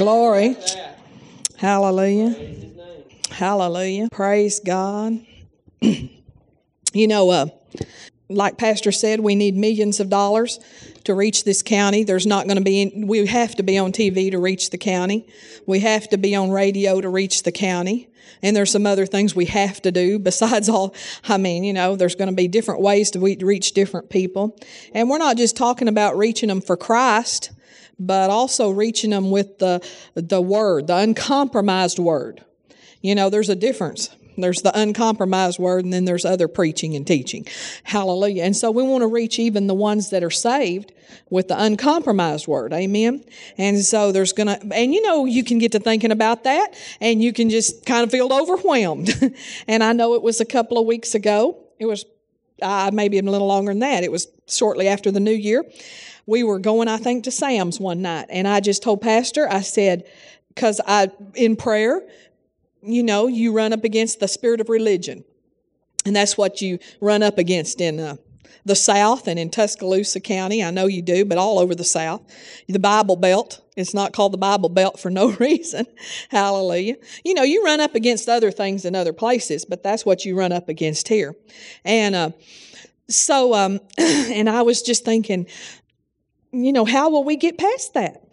Glory. Hallelujah. Hallelujah. Praise God. you know, uh, like Pastor said, we need millions of dollars to reach this county. There's not going to be, we have to be on TV to reach the county. We have to be on radio to reach the county. And there's some other things we have to do besides all, I mean, you know, there's going to be different ways to reach different people. And we're not just talking about reaching them for Christ, but also reaching them with the, the word, the uncompromised word. You know, there's a difference. There's the uncompromised word, and then there's other preaching and teaching. Hallelujah. And so we want to reach even the ones that are saved with the uncompromised word. Amen. And so there's going to, and you know, you can get to thinking about that and you can just kind of feel overwhelmed. and I know it was a couple of weeks ago. It was uh, maybe a little longer than that. It was shortly after the new year. We were going, I think, to Sam's one night. And I just told Pastor, I said, because I, in prayer, you know, you run up against the spirit of religion. And that's what you run up against in uh, the South and in Tuscaloosa County. I know you do, but all over the South. The Bible Belt. It's not called the Bible Belt for no reason. Hallelujah. You know, you run up against other things in other places, but that's what you run up against here. And uh, so, um, and I was just thinking, you know, how will we get past that?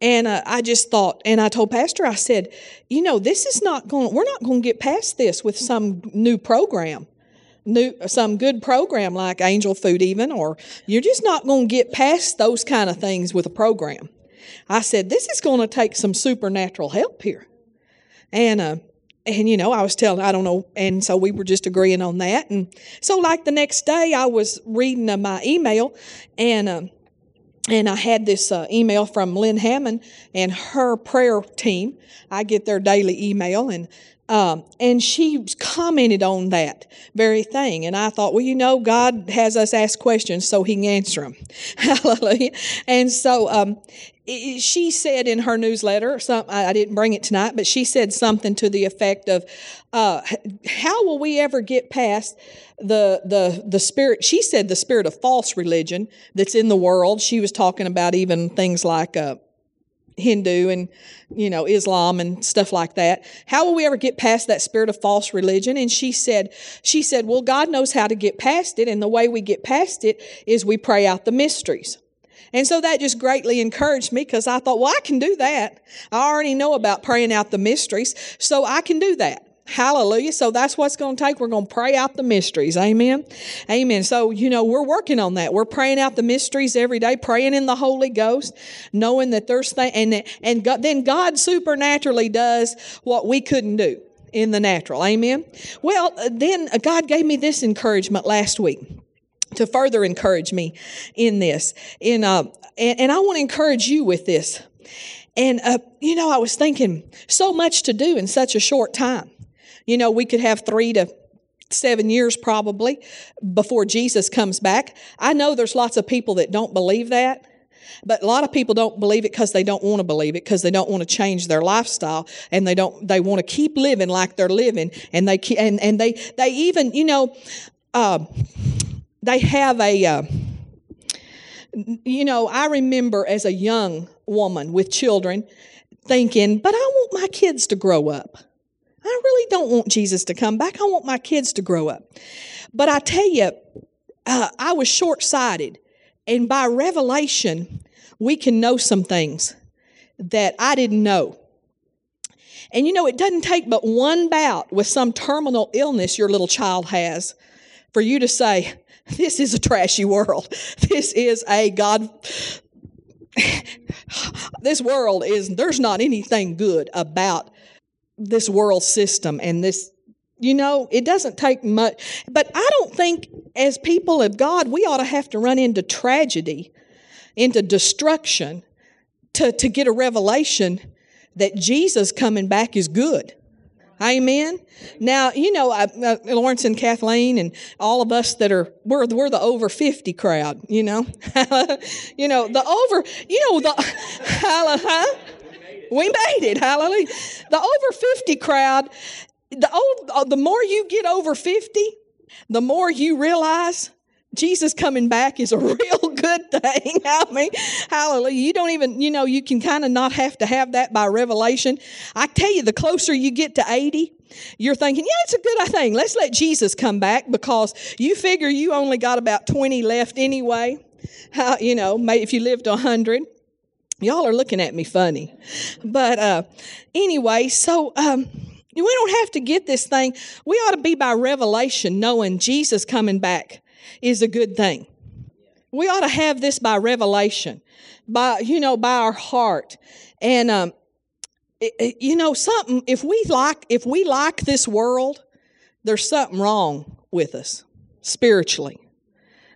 And uh, I just thought, and I told Pastor, I said, you know, this is not going, we're not going to get past this with some new program, new, some good program like Angel Food, even, or you're just not going to get past those kind of things with a program. I said, this is going to take some supernatural help here. And, uh, and you know, I was telling, I don't know, and so we were just agreeing on that. And so, like the next day, I was reading uh, my email, and uh, and I had this uh, email from Lynne Hammond and her prayer team. I get their daily email, and um, and she commented on that very thing. And I thought, well, you know, God has us ask questions so He can answer them. Hallelujah. And so um, she said in her newsletter, some, I didn't bring it tonight, but she said something to the effect of, uh, how will we ever get past the, the, the spirit? She said the spirit of false religion that's in the world. She was talking about even things like, uh, Hindu and you know Islam and stuff like that. How will we ever get past that spirit of false religion? And she said, she said, well, God knows how to get past it, and the way we get past it is we pray out the mysteries. And so that just greatly encouraged me because I thought, well, I can do that. I already know about praying out the mysteries, so I can do that. Hallelujah. So that's what's going to take. We're going to pray out the mysteries. Amen. Amen. So, you know, we're working on that. We're praying out the mysteries every day, praying in the Holy Ghost, knowing that there's things, and, and God, then God supernaturally does what we couldn't do in the natural. Amen. Well, then God gave me this encouragement last week to further encourage me in this. In, uh, and, and I want to encourage you with this. And, uh, you know, I was thinking so much to do in such a short time. You know, we could have three to seven years probably before Jesus comes back. I know there's lots of people that don't believe that. But a lot of people don't believe it because they don't want to believe it because they don't want to change their lifestyle and they don't they want to keep living like they're living and they and and they they even you know uh, they have a uh, you know I remember as a young woman with children thinking, but I want my kids to grow up. I really don't want Jesus to come back. I want my kids to grow up. But I tell you, uh, I was short sighted. And by revelation, we can know some things that I didn't know. And you know, it doesn't take but one bout with some terminal illness your little child has for you to say, This is a trashy world. This is a God. this world is, there's not anything good about this world system and this you know, it doesn't take much. But I don't think, as people of God, we ought to have to run into tragedy, into destruction, to, to get a revelation that Jesus coming back is good. Amen. Now, you know, uh, uh, Lawrence and Kathleen and all of us that are, we're, we're the over 50 crowd, you know. you know, the over, you know, the, huh? We made it. Hallelujah. The over 50 crowd, the, old, uh, the more you get over 50, the more you realize Jesus coming back is a real good thing. I mean, hallelujah. You don't even, you know, you can kind of not have to have that by revelation. I tell you, the closer you get to 80, you're thinking, yeah, it's a good thing. Let's let Jesus come back because you figure you only got about 20 left anyway. How, you know, if you lived 100. Y'all are looking at me funny. But uh, anyway, so um, we don't have to get this thing. We ought to be by revelation, knowing Jesus coming back is a good thing. We ought to have this by revelation, by you know, by our heart, and um, it, it, you know, something. If we like, if we like this world, there's something wrong with us spiritually.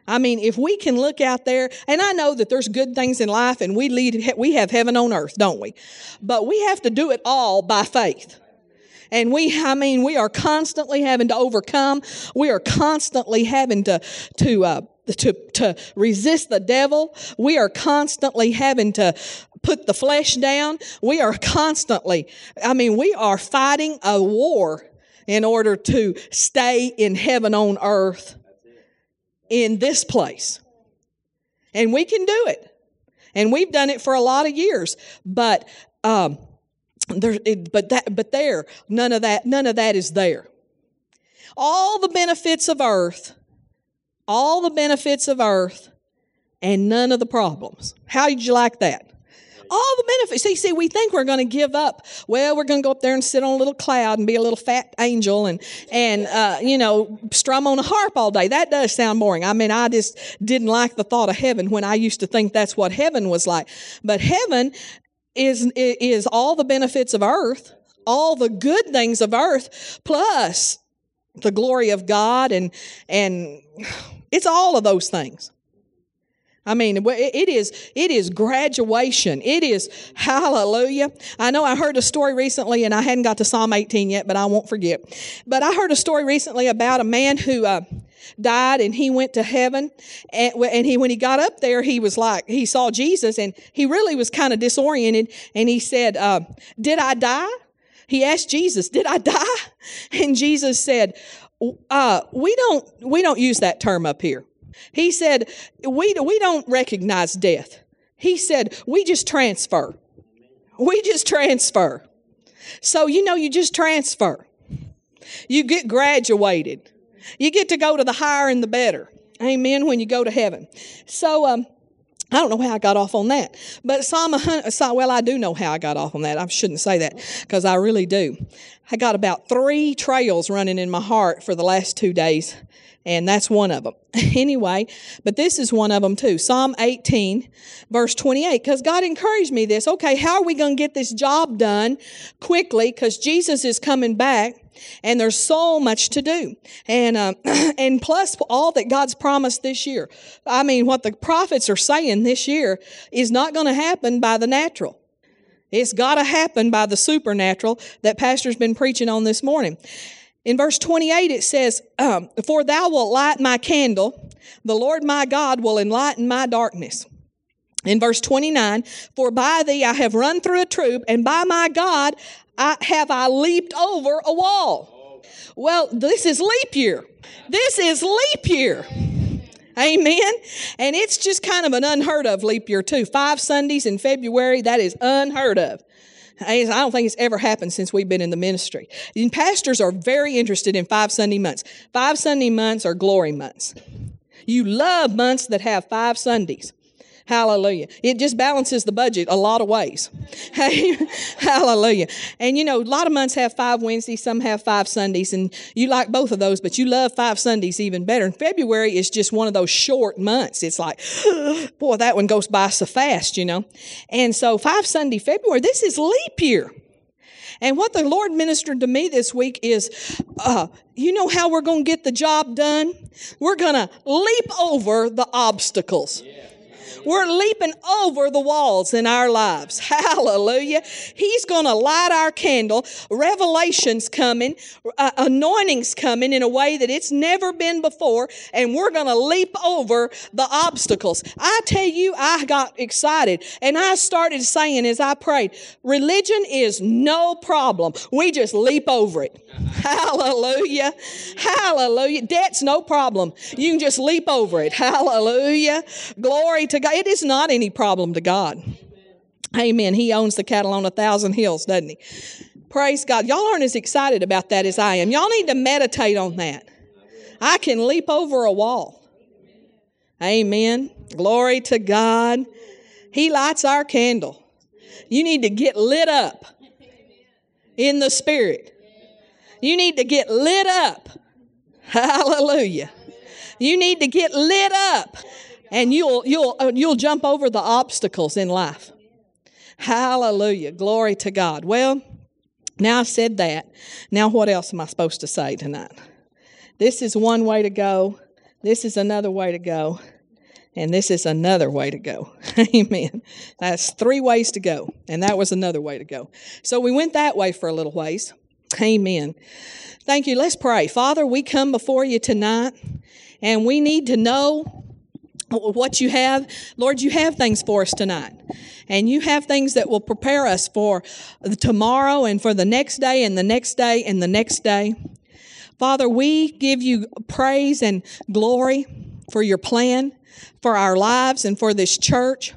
I mean, if we can look out there, and I know that there's good things in life and we lead, we have heaven on earth, don't we? But we have to do it all by faith. And we, I mean, we are constantly having to overcome. We are constantly having to, to, uh, to, to resist the devil. We are constantly having to put the flesh down. We are constantly, I mean, we are fighting a war in order to stay in heaven on earth in this place. And we can do it. And we've done it for a lot of years. But um, there, but that, but there, none of that, none of that is there. All the benefits of earth, all the benefits of earth, and none of the problems. How did you like that? All the benefits. See, see, we think we're going to give up. Well, we're going to go up there and sit on a little cloud and be a little fat angel and and uh, you know strum on a harp all day. That does sound boring. I mean, I just didn't like the thought of heaven when I used to think that's what heaven was like. But heaven is is all the benefits of earth, all the good things of earth, plus the glory of God and and it's all of those things. I mean, it is, it is graduation. It is hallelujah. I know I heard a story recently and I hadn't got to Psalm 18 yet, but I won't forget. But I heard a story recently about a man who, uh, died and he went to heaven and, and he when he got up there he was like he saw jesus and he really was kind of disoriented and he said uh, did i die he asked jesus did i die and jesus said uh, we don't we don't use that term up here he said, we, we don't recognize death. He said, we just transfer. We just transfer. So, you know, you just transfer. You get graduated. You get to go to the higher and the better. Amen. When you go to heaven. So, um, I don't know how I got off on that. But Psalm 100, uh, well, I do know how I got off on that. I shouldn't say that because I really do. I got about three trails running in my heart for the last two days and that's one of them. anyway, but this is one of them too. Psalm 18, verse 28, because God encouraged me this. Okay, how are we going to get this job done quickly? Because Jesus is coming back and there's so much to do. And, um, and plus all that God's promised this year. I mean, what the prophets are saying this year is not going to happen by the natural. It's got to happen by the supernatural that Pastor's been preaching on this morning. In verse 28, it says, um, For thou wilt light my candle, the Lord my God will enlighten my darkness. In verse 29, For by thee I have run through a troop, and by my God I, have I leaped over a wall. Well, this is leap year. This is leap year. Amen. And it's just kind of an unheard of leap year, too. Five Sundays in February, that is unheard of. I don't think it's ever happened since we've been in the ministry. And pastors are very interested in five Sunday months. Five Sunday months are glory months. You love months that have five Sundays. Hallelujah. It just balances the budget a lot of ways. Hey, Hallelujah. And you know, a lot of months have five Wednesdays, some have five Sundays, and you like both of those, but you love five Sundays even better. And February is just one of those short months. It's like, boy, that one goes by so fast, you know. And so five Sunday February, this is leap year. And what the Lord ministered to me this week is, uh, you know how we're going to get the job done? We're going to leap over the obstacles. Yeah. We're leaping over the walls in our lives. Hallelujah. He's going to light our candle. Revelation's coming, uh, anointing's coming in a way that it's never been before, and we're going to leap over the obstacles. I tell you, I got excited and I started saying as I prayed, religion is no problem. We just leap over it. Hallelujah. Hallelujah. Debt's no problem. You can just leap over it. Hallelujah. Glory to God. It is not any problem to God. Amen. He owns the cattle on a thousand hills, doesn't he? Praise God. Y'all aren't as excited about that as I am. Y'all need to meditate on that. I can leap over a wall. Amen. Glory to God. He lights our candle. You need to get lit up in the spirit. You need to get lit up. Hallelujah. You need to get lit up and you'll you'll uh, you'll jump over the obstacles in life. Hallelujah. Glory to God. Well, now I've said that. Now what else am I supposed to say tonight? This is one way to go. This is another way to go. And this is another way to go. Amen. That's three ways to go. And that was another way to go. So we went that way for a little ways. Amen. Thank you. Let's pray. Father, we come before you tonight and we need to know what you have. Lord, you have things for us tonight. And you have things that will prepare us for tomorrow and for the next day and the next day and the next day. Father, we give you praise and glory for your plan for our lives and for this church.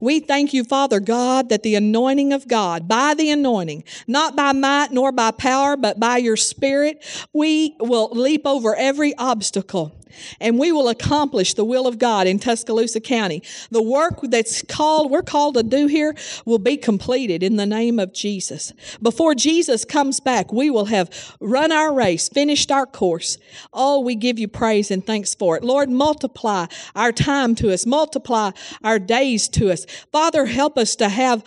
We thank you, Father God, that the anointing of God, by the anointing, not by might nor by power, but by your Spirit, we will leap over every obstacle and we will accomplish the will of God in Tuscaloosa County. The work that's called, we're called to do here will be completed in the name of Jesus. Before Jesus comes back, we will have run our race, finished our course. Oh, we give you praise and thanks for it. Lord, multiply our time to us, multiply our days to us. Father, help us to have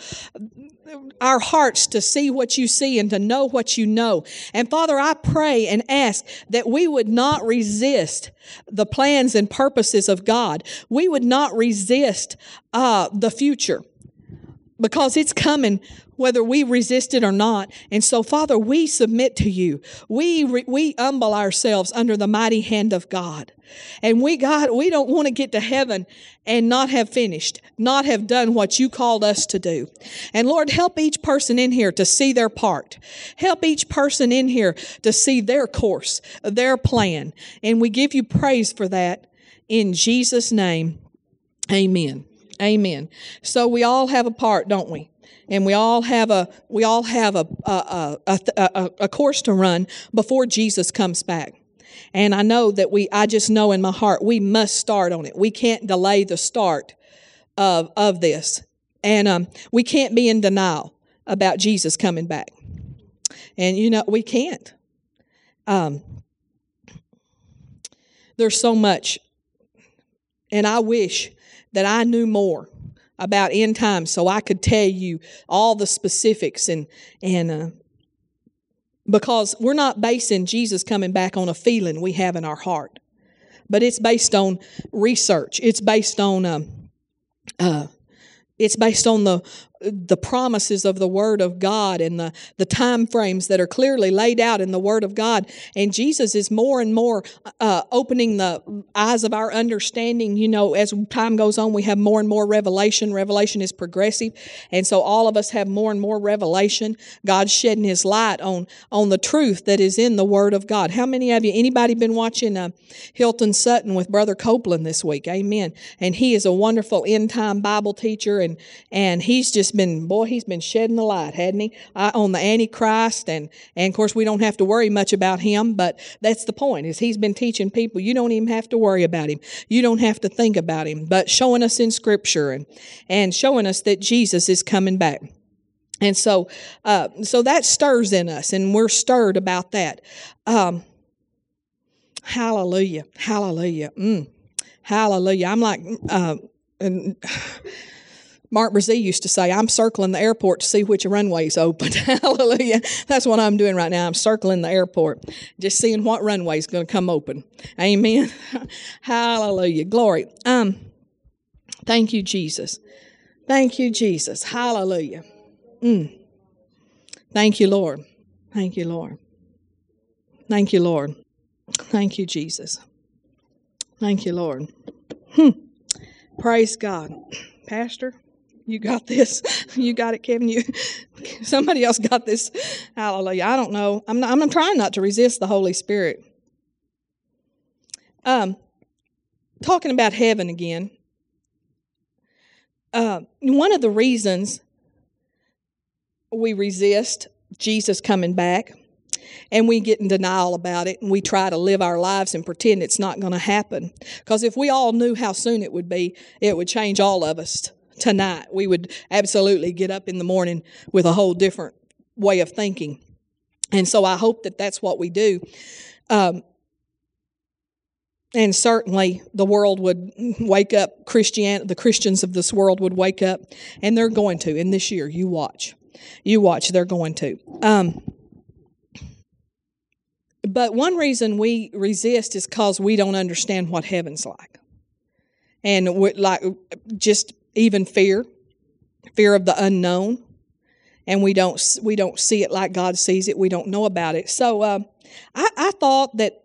our hearts to see what you see and to know what you know. And Father, I pray and ask that we would not resist the plans and purposes of God. We would not resist uh, the future because it's coming whether we resist it or not. And so, Father, we submit to you. We, we humble ourselves under the mighty hand of God. And we, God, we don't want to get to heaven and not have finished, not have done what you called us to do. And Lord, help each person in here to see their part. Help each person in here to see their course, their plan. And we give you praise for that in Jesus' name. Amen. Amen. So we all have a part, don't we? And we all have a we all have a a, a, a, a course to run before Jesus comes back. And I know that we I just know in my heart we must start on it. We can't delay the start of of this. And um, we can't be in denial about Jesus coming back. And you know, we can't. Um, there's so much and I wish that I knew more about end times so I could tell you all the specifics and and uh, because we're not basing Jesus coming back on a feeling we have in our heart, but it's based on research. It's based on um, uh, it's based on the the promises of the word of god and the, the time frames that are clearly laid out in the word of god. And jesus is more and more uh, opening the eyes of our understanding. You know as time goes on we have more and more revelation. Revelation is progressive. And so all of us have more and more revelation. God's shedding his light on on the truth that is in the word of god. How many of you anybody been watching uh, hilton sutton with brother copeland this week? Amen. And he is a wonderful end time bible teacher and and he's just been, boy, he's been shedding the light, hadn't he? On the Antichrist. And, and of course, we don't have to worry much about him, but that's the point, is he's been teaching people, you don't even have to worry about him. You don't have to think about him, but showing us in Scripture and, and showing us that Jesus is coming back. And so, uh, so that stirs in us, and we're stirred about that. Um, hallelujah, hallelujah, mm, hallelujah. I'm like, uh, and Mark Brazee used to say, I'm circling the airport to see which runway's open. Hallelujah. That's what I'm doing right now. I'm circling the airport, just seeing what runway's going to come open. Amen. Hallelujah. Glory. Um, Thank you, Jesus. Thank you, Jesus. Hallelujah. Mm. Thank you, Lord. Thank you, Lord. Thank you, Lord. Thank you, Jesus. Thank you, Lord. Hmm. Praise God. Pastor, you got this. You got it, Kevin. You somebody else got this. Hallelujah. I don't know. I'm not, I'm trying not to resist the Holy Spirit. Um, talking about heaven again. Uh, one of the reasons we resist Jesus coming back and we get in denial about it and we try to live our lives and pretend it's not going to happen. Because if we all knew how soon it would be, it would change all of us tonight. We would absolutely get up in the morning with a whole different way of thinking. And so I hope that that's what we do. Um, and certainly the world would wake up christian the christians of this world would wake up and they're going to in this year you watch you watch they're going to um, but one reason we resist is because we don't understand what heaven's like. And like just even fear, fear of the unknown. And we don't we don't see it like God sees it. We don't know about it. So uh, I, I thought that,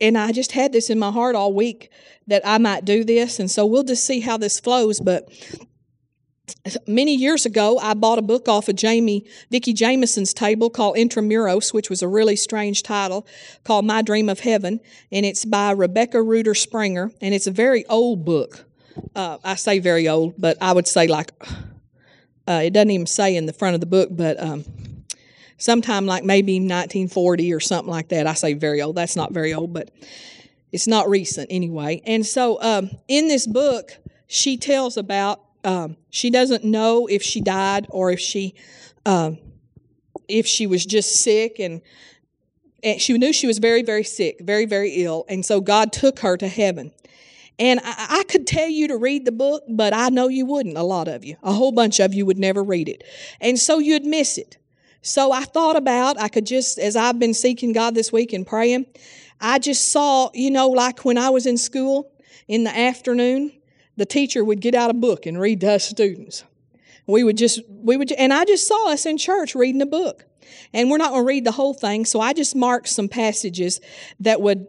and I just had this in my heart all week that I might do this. And so we'll just see how this flows. But many years ago, I bought a book off of Jamie Vicki Jamison's table called Intra Muros, which was a really strange title, called My Dream of Heaven, and it's by Rebecca Ruter Springer, and it's a very old book. Uh, I say very old, but I would say like uh, it doesn't even say in the front of the book, but um, sometime like maybe 1940 or something like that. I say very old. That's not very old, but it's not recent anyway. And so um, in this book, she tells about um, she doesn't know if she died or if she um, if she was just sick and, and she knew she was very very sick very very ill and so god took her to heaven and I, I, could tell you to read the book but i know you wouldn't a lot of you a whole bunch of you would never read it and so you'd miss it so i thought about i could just as i've been seeking god this week and praying i just saw you know like when i was in school in the afternoon the teacher would get out a book and read to us students. We would just, we would, and I just saw us in church reading a book. And we're not going to read the whole thing, so I just marked some passages that would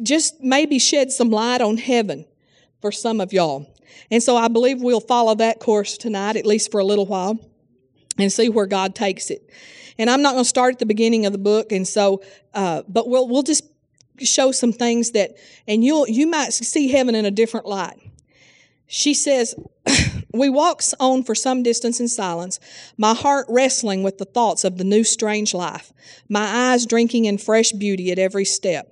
just maybe shed some light on heaven for some of y'all. And so I believe we'll follow that course tonight, at least for a little while, and see where God takes it. And I'm not going to start at the beginning of the book, and so, uh, but we'll we'll just show some things that, and you'll you might see heaven in a different light. She says, We walks on for some distance in silence, my heart wrestling with the thoughts of the new strange life, my eyes drinking in fresh beauty at every step.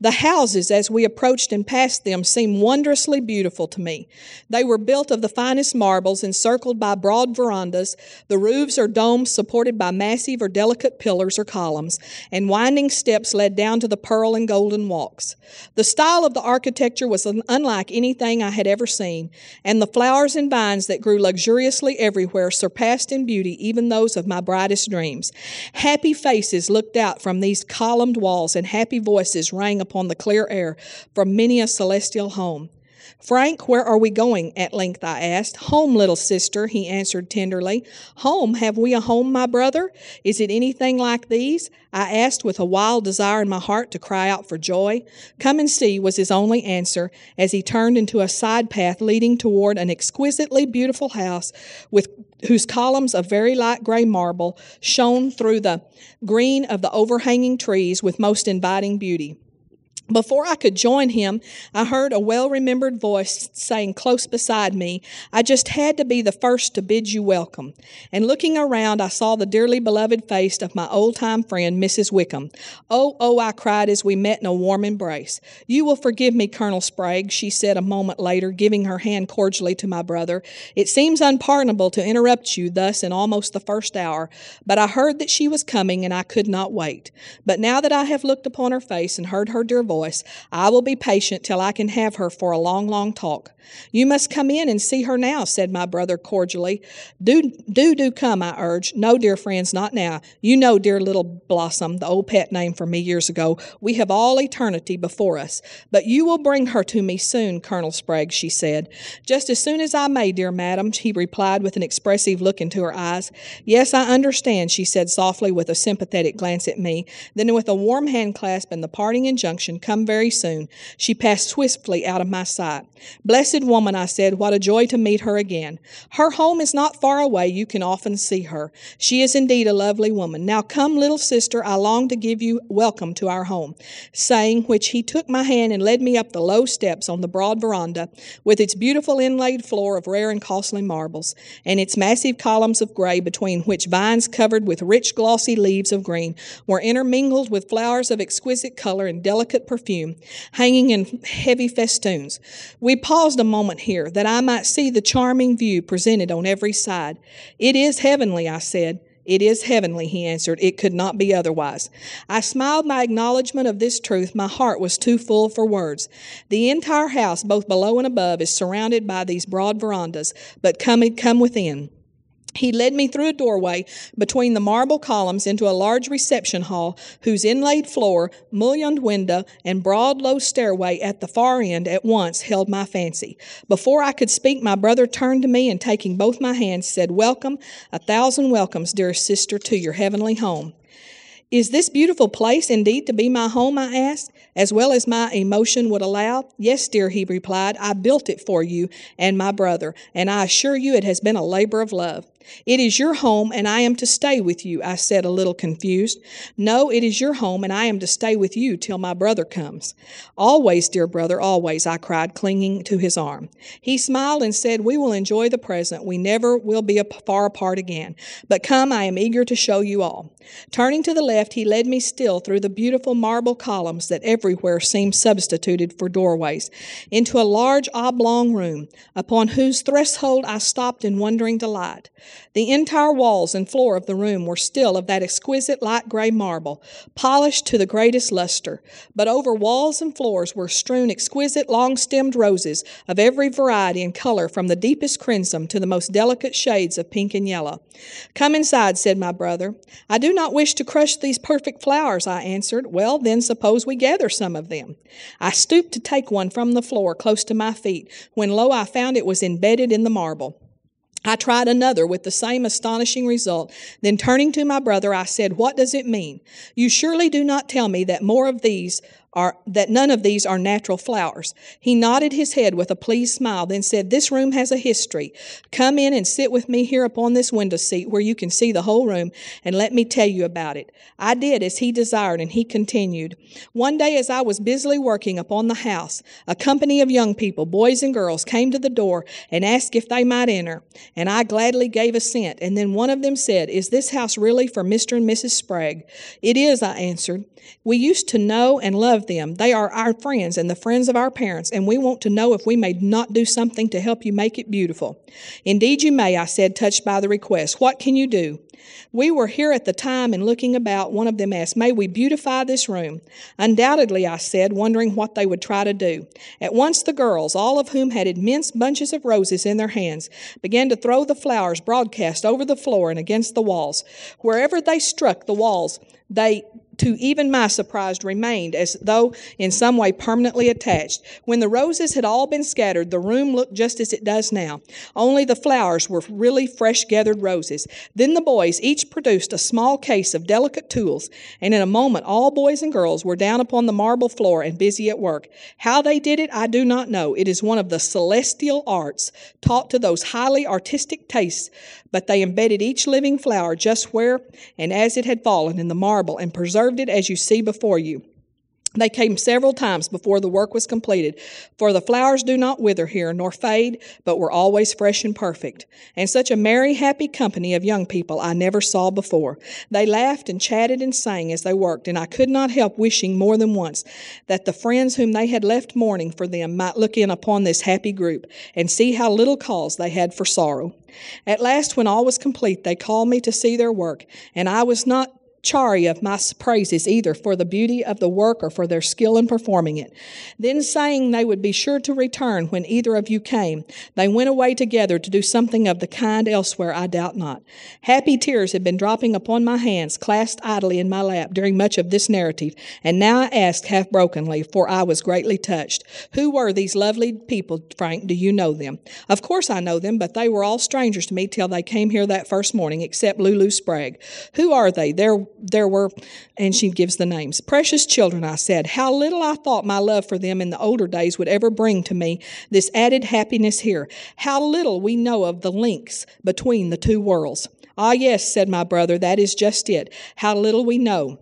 The houses, as we approached and passed them, seemed wondrously beautiful to me. They were built of the finest marbles, encircled by broad verandas. The roofs or domes supported by massive or delicate pillars or columns, and winding steps led down to the pearl and golden walks. The style of the architecture was unlike anything I had ever seen, and the flowers and vines that grew luxuriously everywhere surpassed in beauty even those of my brightest dreams. Happy faces looked out from these columned walls, and happy voices rang upon the clear air from many a celestial home. Frank, where are we going? At length I asked. Home, little sister, he answered tenderly. Home? Have we a home, my brother? Is it anything like these? I asked with a wild desire in my heart to cry out for joy. Come and see, was his only answer as he turned into a side path leading toward an exquisitely beautiful house with whose columns of very light gray marble shone through the green of the overhanging trees with most inviting beauty. Before I could join him, I heard a well remembered voice saying close beside me, I just had to be the first to bid you welcome. And looking around, I saw the dearly beloved face of my old time friend, Mrs. Wickham. Oh, oh, I cried as we met in a warm embrace. You will forgive me, Colonel Sprague, she said a moment later, giving her hand cordially to my brother. It seems unpardonable to interrupt you thus in almost the first hour, but I heard that she was coming and I could not wait. But now that I have looked upon her face and heard her dear voice, I will be patient till I can have her for a long, long talk. You must come in and see her now, said my brother cordially. Do, do, do come, I urged. No, dear friends, not now. You know, dear little Blossom, the old pet name for me years ago. We have all eternity before us. But you will bring her to me soon, Colonel Sprague, she said. Just as soon as I may, dear madam, he replied with an expressive look into her eyes. Yes, I understand, she said softly with a sympathetic glance at me. Then, with a warm hand clasp and the parting injunction, come very soon, she passed swiftly out of my sight. Blessed woman, I said, what a joy to meet her again. Her home is not far away. You can often see her. She is indeed a lovely woman. Now come, little sister, I long to give you welcome to our home. Saying which, he took my hand and led me up the low steps on the broad veranda, with its beautiful inlaid floor of rare and costly marbles, and its massive columns of gray, between which vines covered with rich, glossy leaves of green were intermingled with flowers of exquisite color and delicate perfume, hanging in heavy festoons. We paused a moment here that I might see the charming view presented on every side. It is heavenly, I said. It is heavenly, he answered. It could not be otherwise. I smiled my acknowledgement of this truth. My heart was too full for words. The entire house, both below and above, is surrounded by these broad verandas, but come, come within. He led me through a doorway between the marble columns into a large reception hall whose inlaid floor, mullioned window, and broad low stairway at the far end at once held my fancy. Before I could speak, my brother turned to me and taking both my hands said, Welcome, a thousand welcomes, dearest sister, to your heavenly home. Is this beautiful place indeed to be my home? I asked, as well as my emotion would allow. Yes, dear, he replied. I built it for you and my brother, and I assure you it has been a labor of love. It is your home, and I am to stay with you, I said, a little confused. No, it is your home, and I am to stay with you till my brother comes. Always, dear brother, always, I cried, clinging to his arm. He smiled and said, We will enjoy the present. We never will be far apart again. But come, I am eager to show you all. Turning to the left, he led me still through the beautiful marble columns that everywhere seemed substituted for doorways, into a large oblong room, upon whose threshold I stopped in wondering delight. The entire walls and floor of the room were still of that exquisite light gray marble, polished to the greatest luster, but over walls and floors were strewn exquisite long stemmed roses of every variety and color from the deepest crimson to the most delicate shades of pink and yellow. Come inside, said my brother. I do not wish to crush these perfect flowers, I answered. Well, then suppose we gather some of them. I stooped to take one from the floor close to my feet, when lo, I found it was embedded in the marble. I tried another with the same astonishing result. Then turning to my brother, I said, What does it mean? You surely do not tell me that more of these are, that none of these are natural flowers. He nodded his head with a pleased smile, then said, This room has a history. Come in and sit with me here upon this window seat where you can see the whole room, and let me tell you about it. I did as he desired, and he continued. One day, as I was busily working upon the house, a company of young people, boys and girls, came to the door and asked if they might enter, and I gladly gave assent. And then one of them said, Is this house really for Mr. and Mrs. Sprague? It is, I answered. We used to know and love them. They are our friends and the friends of our parents, and we want to know if we may not do something to help you make it beautiful. Indeed, you may, I said, touched by the request. What can you do? We were here at the time and looking about. One of them asked, May we beautify this room? Undoubtedly, I said, wondering what they would try to do. At once, the girls, all of whom had immense bunches of roses in their hands, began to throw the flowers broadcast over the floor and against the walls. Wherever they struck the walls, they to even my surprise remained as though in some way permanently attached. When the roses had all been scattered, the room looked just as it does now, only the flowers were really fresh gathered roses. Then the boys each produced a small case of delicate tools, and in a moment all boys and girls were down upon the marble floor and busy at work. How they did it, I do not know. It is one of the celestial arts taught to those highly artistic tastes but they embedded each living flower just where and as it had fallen in the marble and preserved it as you see before you. They came several times before the work was completed, for the flowers do not wither here nor fade, but were always fresh and perfect. And such a merry, happy company of young people I never saw before. They laughed and chatted and sang as they worked, and I could not help wishing more than once that the friends whom they had left mourning for them might look in upon this happy group and see how little cause they had for sorrow. At last, when all was complete, they called me to see their work, and I was not chary of my praises either for the beauty of the work or for their skill in performing it. Then, saying they would be sure to return when either of you came, they went away together to do something of the kind elsewhere, I doubt not. Happy tears had been dropping upon my hands, clasped idly in my lap during much of this narrative, and now I asked half brokenly, for I was greatly touched, Who were these lovely people, Frank? Do you know them? Of course I know them, but they were all strangers to me till they came here that first morning, except Lulu Sprague. Who are they? They're there were, and she gives the names. Precious children, I said, how little I thought my love for them in the older days would ever bring to me this added happiness here. How little we know of the links between the two worlds. Ah, yes, said my brother, that is just it. How little we know.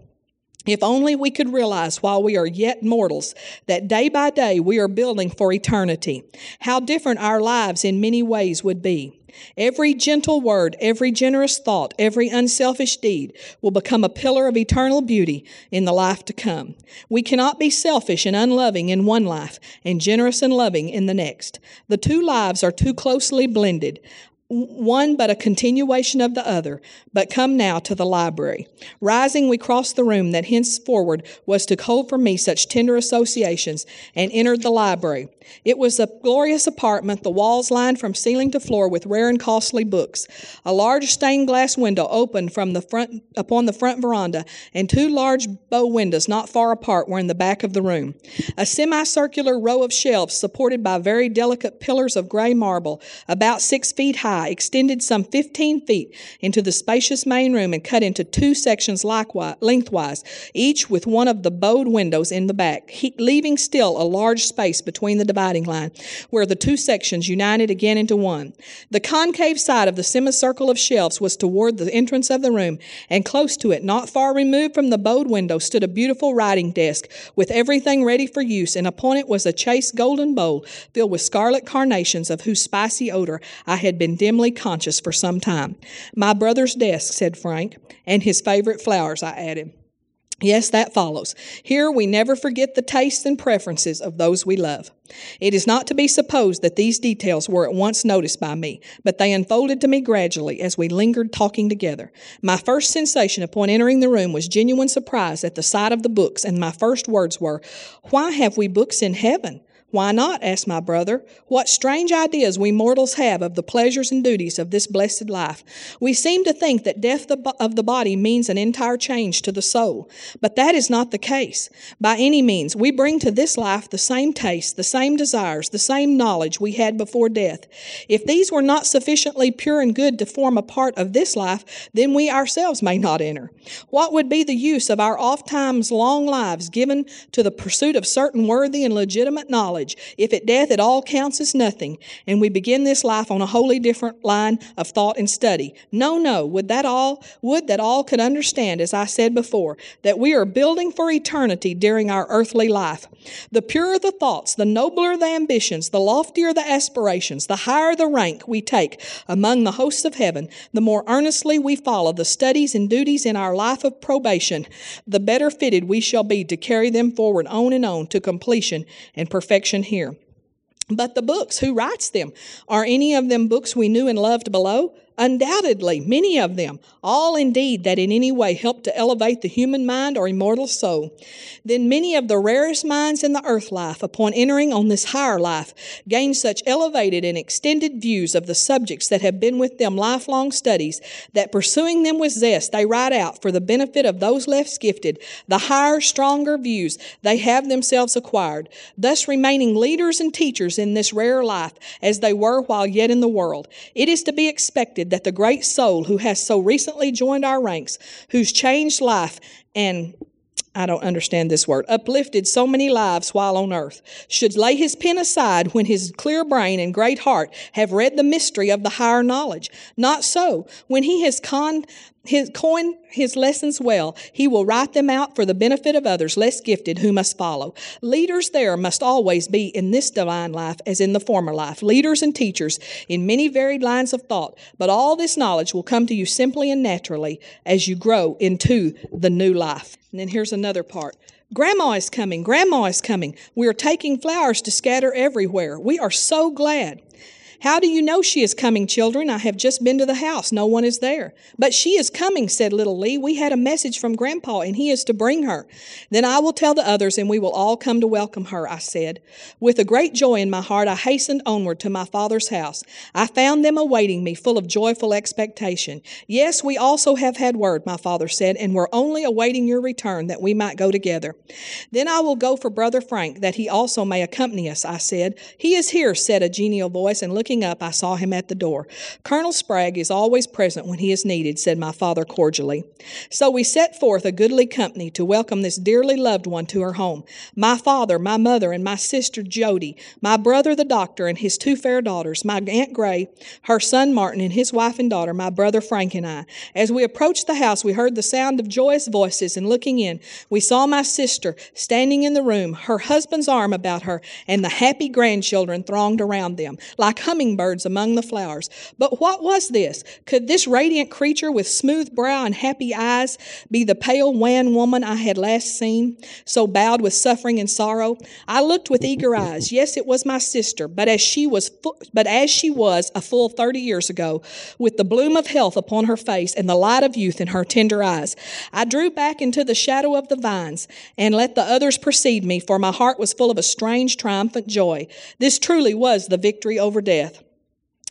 If only we could realize while we are yet mortals that day by day we are building for eternity, how different our lives in many ways would be. Every gentle word, every generous thought, every unselfish deed will become a pillar of eternal beauty in the life to come. We cannot be selfish and unloving in one life and generous and loving in the next. The two lives are too closely blended one but a continuation of the other. But come now to the library. Rising, we crossed the room that henceforward was to hold for me such tender associations, and entered the library. It was a glorious apartment, the walls lined from ceiling to floor with rare and costly books. A large stained glass window opened from the front upon the front veranda, and two large bow windows not far apart were in the back of the room. A semicircular row of shelves supported by very delicate pillars of gray marble, about six feet high high, extended some 15 feet into the spacious main room and cut into two sections likewise, lengthwise, each with one of the bowed windows in the back, leaving still a large space between the dividing line, where the two sections united again into one. The concave side of the semicircle of shelves was toward the entrance of the room, and close to it, not far removed from the bowed window, stood a beautiful writing desk with everything ready for use, and upon it was a chased golden bowl filled with scarlet carnations of whose spicy odor I had been dimly conscious for some time. My brother's desk, said Frank, and his favorite flowers, I added. Yes, that follows. Here we never forget the tastes and preferences of those we love. It is not to be supposed that these details were at once noticed by me, but they unfolded to me gradually as we lingered talking together. My first sensation upon entering the room was genuine surprise at the sight of the books, and my first words were, Why have we books in heaven? Why not? asked my brother. What strange ideas we mortals have of the pleasures and duties of this blessed life. We seem to think that death of the body means an entire change to the soul, but that is not the case. By any means, we bring to this life the same tastes, the same desires, the same knowledge we had before death. If these were not sufficiently pure and good to form a part of this life, then we ourselves may not enter. What would be the use of our oft times long lives given to the pursuit of certain worthy and legitimate knowledge? Knowledge. If at death it all counts as nothing, and we begin this life on a wholly different line of thought and study. No, no, would that all, would that all could understand, as I said before, that we are building for eternity during our earthly life. The purer the thoughts, the nobler the ambitions, the loftier the aspirations, the higher the rank we take among the hosts of heaven, the more earnestly we follow the studies and duties in our life of probation, the better fitted we shall be to carry them forward on and on to completion and perfection here. But the books, who writes them? Are any of them books we knew and loved below? Undoubtedly, many of them, all indeed that in any way help to elevate the human mind or immortal soul. Then many of the rarest minds in the earth life, upon entering on this higher life, gain such elevated and extended views of the subjects that have been with them lifelong studies that pursuing them with zest, they write out for the benefit of those less gifted the higher, stronger views they have themselves acquired, thus remaining leaders and teachers in this rare life as they were while yet in the world. It is to be expected that the great soul who has so recently joined our ranks, whose changed life and I don't understand this word, uplifted so many lives while on earth, should lay his pen aside when his clear brain and great heart have read the mystery of the higher knowledge. Not so. When he has con- his, coin his lessons well, he will write them out for the benefit of others less gifted who must follow. Leaders there must always be in this divine life as in the former life, leaders and teachers in many varied lines of thought. But all this knowledge will come to you simply and naturally as you grow into the new life. And then here's another part. Grandma is coming. Grandma is coming. We are taking flowers to scatter everywhere. We are so glad. How do you know she is coming, children? I have just been to the house. No one is there. But she is coming, said little Lee. We had a message from Grandpa, and he is to bring her. Then I will tell the others, and we will all come to welcome her, I said. With a great joy in my heart, I hastened onward to my father's house. I found them awaiting me, full of joyful expectation. Yes, we also have had word, my father said, and we're only awaiting your return that we might go together. Then I will go for Brother Frank, that he also may accompany us, I said. He is here, said a genial voice, and looking up, I saw him at the door. Colonel Spragg is always present when he is needed, said my father cordially. So we set forth a goodly company to welcome this dearly loved one to her home. My father, my mother, and my sister Jody, my brother the doctor, and his two fair daughters, my Aunt Gray, her son Martin, and his wife and daughter, my brother Frank and I. As we approached the house, we heard the sound of joyous voices, and looking in, we saw my sister standing in the room, her husband's arm about her, and the happy grandchildren thronged around them, like hummingbirds among the flowers. But what was this? Could this radiant creature with smooth brow and happy eyes be the pale, wan woman I had last seen, so bowed with suffering and sorrow? I looked with eager eyes. Yes, it was my sister, but as she was, fu- but as she was a full thirty years ago, with the bloom of health upon her face and the light of youth in her tender eyes, I drew back into the shadow of the vines and let the others precede me, for my heart was full of a strange, triumphant joy. This truly was the victory over death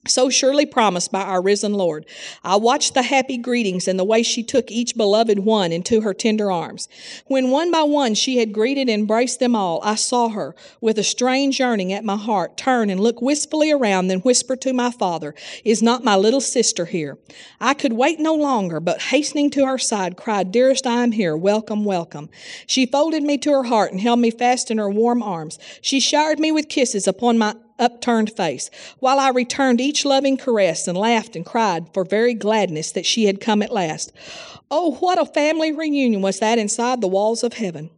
so surely promised by our risen Lord. I watched the happy greetings and the way she took each beloved one into her tender arms. When one by one she had greeted and embraced them all, I saw her, with a strange yearning at my heart, turn and look wistfully around, then whisper to my father, Is not my little sister here? I could wait no longer, but hastening to her side, cried, Dearest, I am here. Welcome, welcome. She folded me to her heart and held me fast in her warm arms. She showered me with kisses upon my upturned face, while I returned each loving caress and laughed and cried for very gladness that she had come at last. Oh, what a family reunion was that inside the walls of heaven!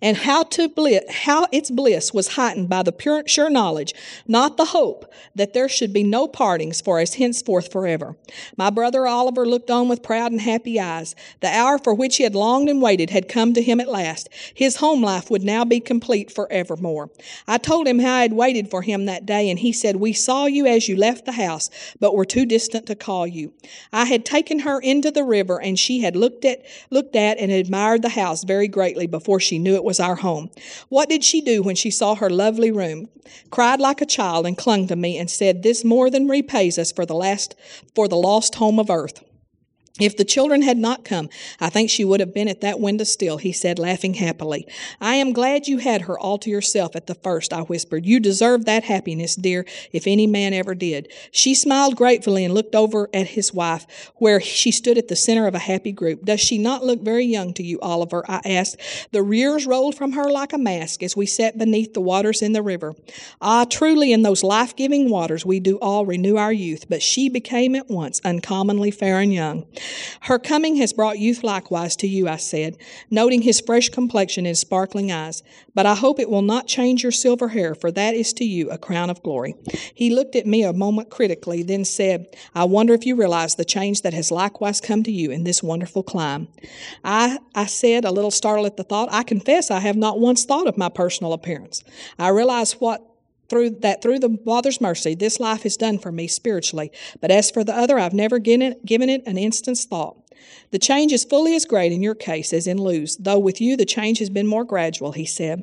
And how to bliss, how its bliss was heightened by the pure, sure knowledge, not the hope, that there should be no partings for us henceforth forever. My brother Oliver looked on with proud and happy eyes. The hour for which he had longed and waited had come to him at last. His home life would now be complete forevermore. I told him how I had waited for him that day, and he said, We saw you as you left the house, but were too distant to call you. I had taken her into the river, and she had looked at looked at and admired the house very greatly before she knew it was our home. What did she do when she saw her lovely room? Cried like a child and clung to me and said, This more than repays us for the last for the lost home of earth. If the children had not come, I think she would have been at that window still, he said, laughing happily. I am glad you had her all to yourself at the first, I whispered. You deserve that happiness, dear, if any man ever did. She smiled gratefully and looked over at his wife, where she stood at the center of a happy group. Does she not look very young to you, Oliver? I asked. The years rolled from her like a mask as we sat beneath the waters in the river. Ah, truly, in those life giving waters we do all renew our youth, but she became at once uncommonly fair and young. Her coming has brought youth likewise to you, I said, noting his fresh complexion and sparkling eyes. But I hope it will not change your silver hair, for that is to you a crown of glory. He looked at me a moment critically, then said, I wonder if you realize the change that has likewise come to you in this wonderful clime. I, I said, a little startled at the thought, I confess I have not once thought of my personal appearance. I realize what through that through the Father's mercy, this life is done for me spiritually. But as for the other, I've never given it, given it an instant's thought. The change is fully as great in your case as in Lou's, though with you the change has been more gradual, he said.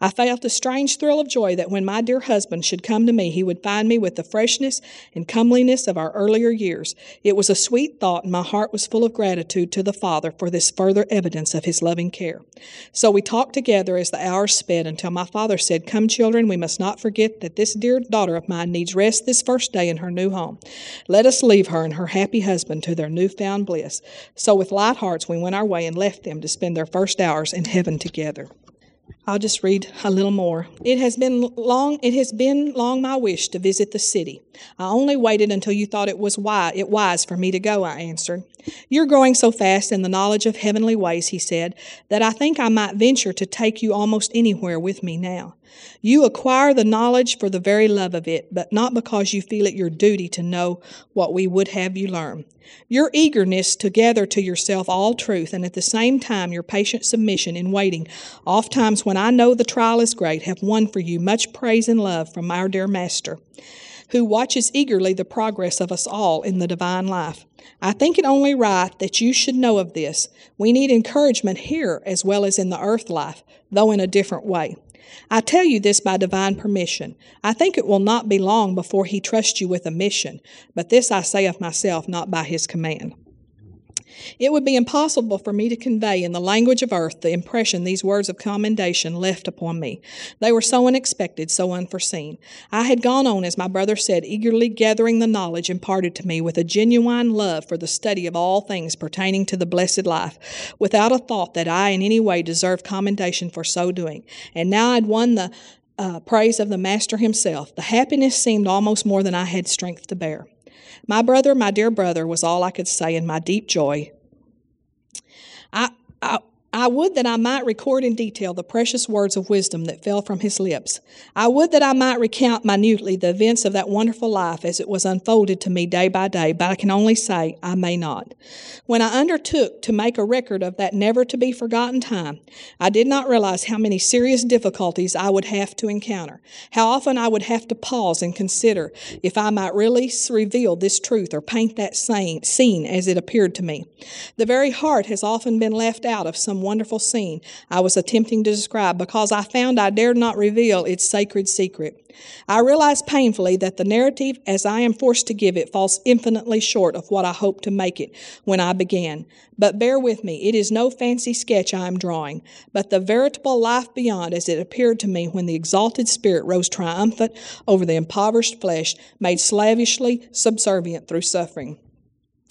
I felt a strange thrill of joy that when my dear husband should come to me, he would find me with the freshness and comeliness of our earlier years. It was a sweet thought, and my heart was full of gratitude to the Father for this further evidence of his loving care. So we talked together as the hours sped until my father said, Come, children, we must not forget that this dear daughter of mine needs rest this first day in her new home. Let us leave her and her happy husband to their newfound bliss. So, with light hearts, we went our way and left them to spend their first hours in heaven together. I'll just read a little more. It has been long it has been long my wish to visit the city. I only waited until you thought it was wise, it wise for me to go, I answered. You're growing so fast in the knowledge of heavenly ways, he said, that I think I might venture to take you almost anywhere with me now. You acquire the knowledge for the very love of it, but not because you feel it your duty to know what we would have you learn. Your eagerness to gather to yourself all truth, and at the same time your patient submission in waiting, oft times when I know the trial is great, have won for you much praise and love from our dear Master who watches eagerly the progress of us all in the divine life. I think it only right that you should know of this. We need encouragement here as well as in the earth life, though in a different way. I tell you this by divine permission. I think it will not be long before he trusts you with a mission, but this I say of myself, not by his command. It would be impossible for me to convey in the language of earth the impression these words of commendation left upon me. They were so unexpected, so unforeseen. I had gone on, as my brother said, eagerly gathering the knowledge imparted to me with a genuine love for the study of all things pertaining to the blessed life, without a thought that I in any way deserved commendation for so doing. And now I'd won the uh, praise of the Master himself. The happiness seemed almost more than I had strength to bear. My brother, my dear brother, was all I could say in my deep joy. I, I, I would that I might record in detail the precious words of wisdom that fell from his lips. I would that I might recount minutely the events of that wonderful life as it was unfolded to me day by day, but I can only say I may not. When I undertook to make a record of that never to be forgotten time, I did not realize how many serious difficulties I would have to encounter, how often I would have to pause and consider if I might really reveal this truth or paint that scene as it appeared to me. The very heart has often been left out of some wonderful scene I was attempting to describe because I found I dared not reveal its sacred secret. I realize painfully that the narrative, as I am forced to give it, falls infinitely short of what I hoped to make it when I began. But bear with me, it is no fancy sketch I am drawing, but the veritable life beyond as it appeared to me when the exalted spirit rose triumphant over the impoverished flesh, made slavishly subservient through suffering.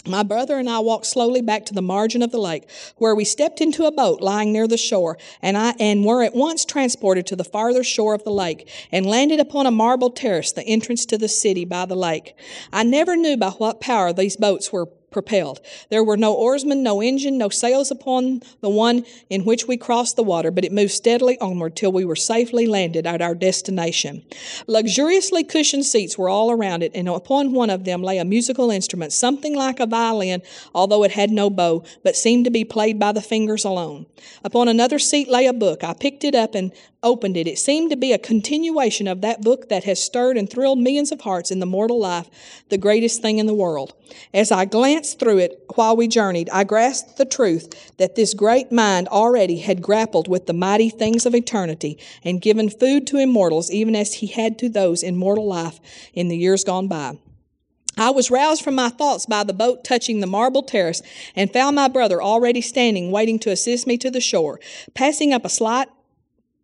My brother and I walked slowly back to the margin of the lake, where we stepped into a boat lying near the shore, and I and were at once transported to the farther shore of the lake, and landed upon a marble terrace, the entrance to the city by the lake. I never knew by what power these boats were propelled. There were no oarsmen, no engine, no sails upon the one in which we crossed the water, but it moved steadily onward till we were safely landed at our destination. Luxuriously cushioned seats were all around it, and upon one of them lay a musical instrument, something like a violin, although it had no bow, but seemed to be played by the fingers alone. Upon another seat lay a book. I picked it up and opened it, it seemed to be a continuation of that book that has stirred and thrilled millions of hearts in the mortal life, the greatest thing in the world. As I glanced through it while we journeyed, I grasped the truth that this great mind already had grappled with the mighty things of eternity and given food to immortals, even as he had to those in mortal life in the years gone by. I was roused from my thoughts by the boat touching the marble terrace and found my brother already standing waiting to assist me to the shore. Passing up a slight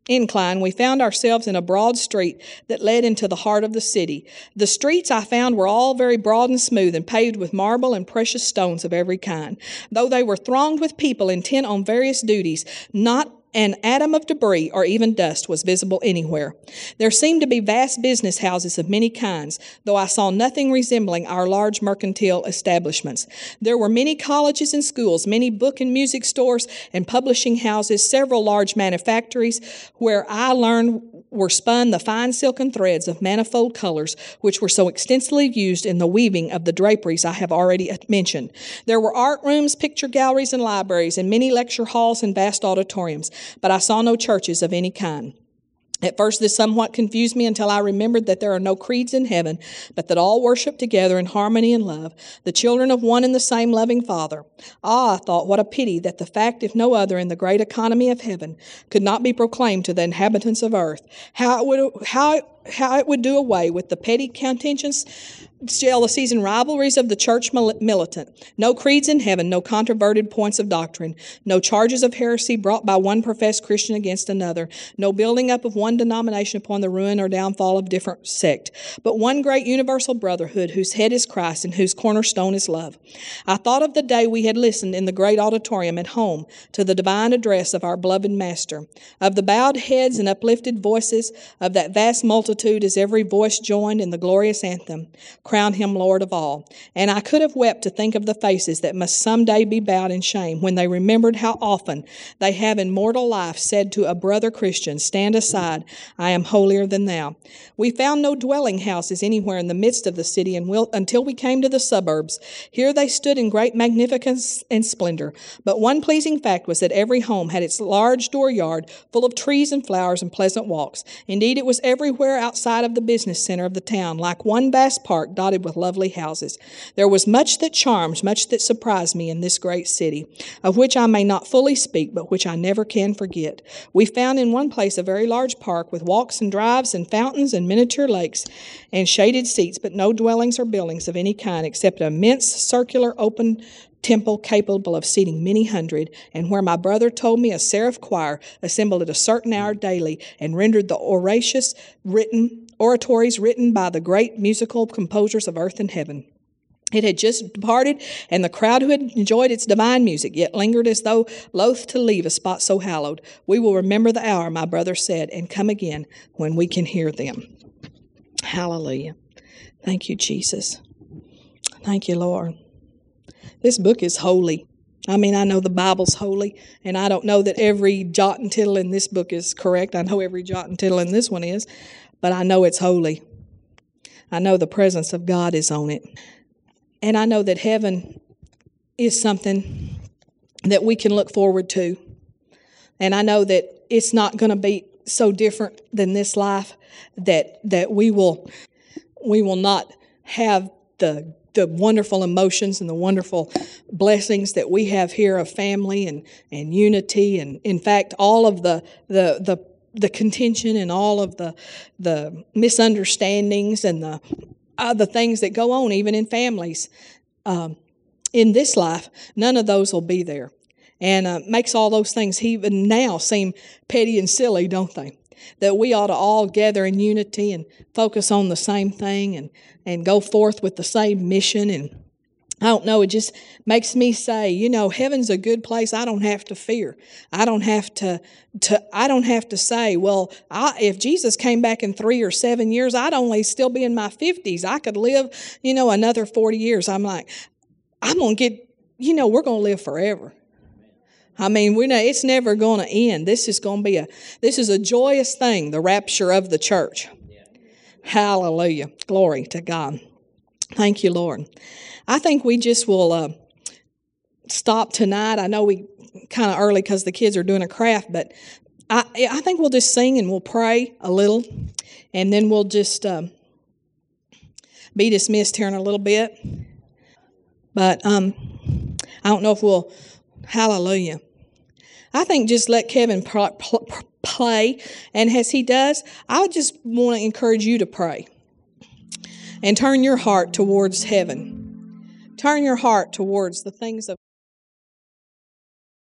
incline, we found ourselves in a broad street that led into the heart of the city. The streets I found were all very broad and smooth and paved with marble and precious stones of every kind. Though they were thronged with people intent on various duties, not an atom of debris or even dust was visible anywhere. There seemed to be vast business houses of many kinds, though I saw nothing resembling our large mercantile establishments. There were many colleges and schools, many book and music stores and publishing houses, several large manufactories where I learned were spun the fine silken threads of manifold colors which were so extensively used in the weaving of the draperies I have already uh, mentioned. There were art rooms, picture galleries, and libraries, and many lecture halls and vast auditoriums but I saw no churches of any kind. At first, this somewhat confused me until I remembered that there are no creeds in heaven, but that all worship together in harmony and love, the children of one and the same loving Father. Ah, I thought, what a pity that the fact, if no other, in the great economy of heaven, could not be proclaimed to the inhabitants of earth. How it would, how how it would do away with the petty contentions, jealousies, and rivalries of the church militant. No creeds in heaven, no controverted points of doctrine, no charges of heresy brought by one professed Christian against another, no building up of one denomination upon the ruin or downfall of different sect, but one great universal brotherhood whose head is Christ and whose cornerstone is love. I thought of the day we had listened in the great auditorium at home to the divine address of our beloved Master, of the bowed heads and uplifted voices of that vast multitude multitude as every voice joined in the glorious anthem, Crown him Lord of all. And I could have wept to think of the faces that must someday be bowed in shame when they remembered how often they have in mortal life said to a brother Christian, Stand aside, I am holier than thou. We found no dwelling houses anywhere in the midst of the city until we came to the suburbs. Here they stood in great magnificence and splendor. But one pleasing fact was that every home had its large dooryard full of trees and flowers and pleasant walks. Indeed, it was everywhere outside of the business center of the town, like one vast park dotted with lovely houses. There was much that charms, much that surprised me in this great city, of which I may not fully speak, but which I never can forget. We found in one place a very large park with walks and drives and fountains and miniature lakes and shaded seats, but no dwellings or buildings of any kind except an immense circular open temple capable of seating many hundred, and where my brother told me a seraph choir assembled at a certain hour daily and rendered the oracious written oratories written by the great musical composers of earth and heaven. It had just departed, and the crowd who had enjoyed its divine music yet lingered as though loath to leave a spot so hallowed. We will remember the hour, my brother said, and come again when we can hear them. Hallelujah. Thank you, Jesus. Thank you, Lord. This book is holy. I mean, I know the Bible's holy, and I don't know that every jot and tittle in this book is correct. I know every jot and tittle in this one is, but I know it's holy. I know the presence of God is on it. And I know that heaven is something that we can look forward to. And I know that it's not going to be so different than this life that that we will we will not have the the wonderful emotions and the wonderful blessings that we have here of family and, and unity and in fact all of the the the the contention and all of the the misunderstandings and the other things that go on even in families um, in this life none of those will be there and uh, makes all those things even now seem petty and silly don't they that we ought to all gather in unity and focus on the same thing and, and go forth with the same mission. And I don't know, it just makes me say, you know, heaven's a good place. I don't have to fear. I don't have to, to I don't have to say, well, I, if Jesus came back in three or seven years, I'd only still be in my 50s. I could live, you know, another 40 years. I'm like, I'm going to get, you know, we're going to live forever. I mean, we know it's never going to end. This is going to be a this is a joyous thing, the rapture of the church. Hallelujah. Glory to God. Thank you, Lord. I think we just will uh, stop tonight. I know we kind of early because the kids are doing a craft, but I, I think we'll just sing and we'll pray a little, and then we'll just um, be dismissed here in a little bit. But um, I don't know if we'll. Hallelujah. I think just let Kevin play, and as he does, I just want to encourage you to pray and turn your heart towards heaven. Turn your heart towards the things of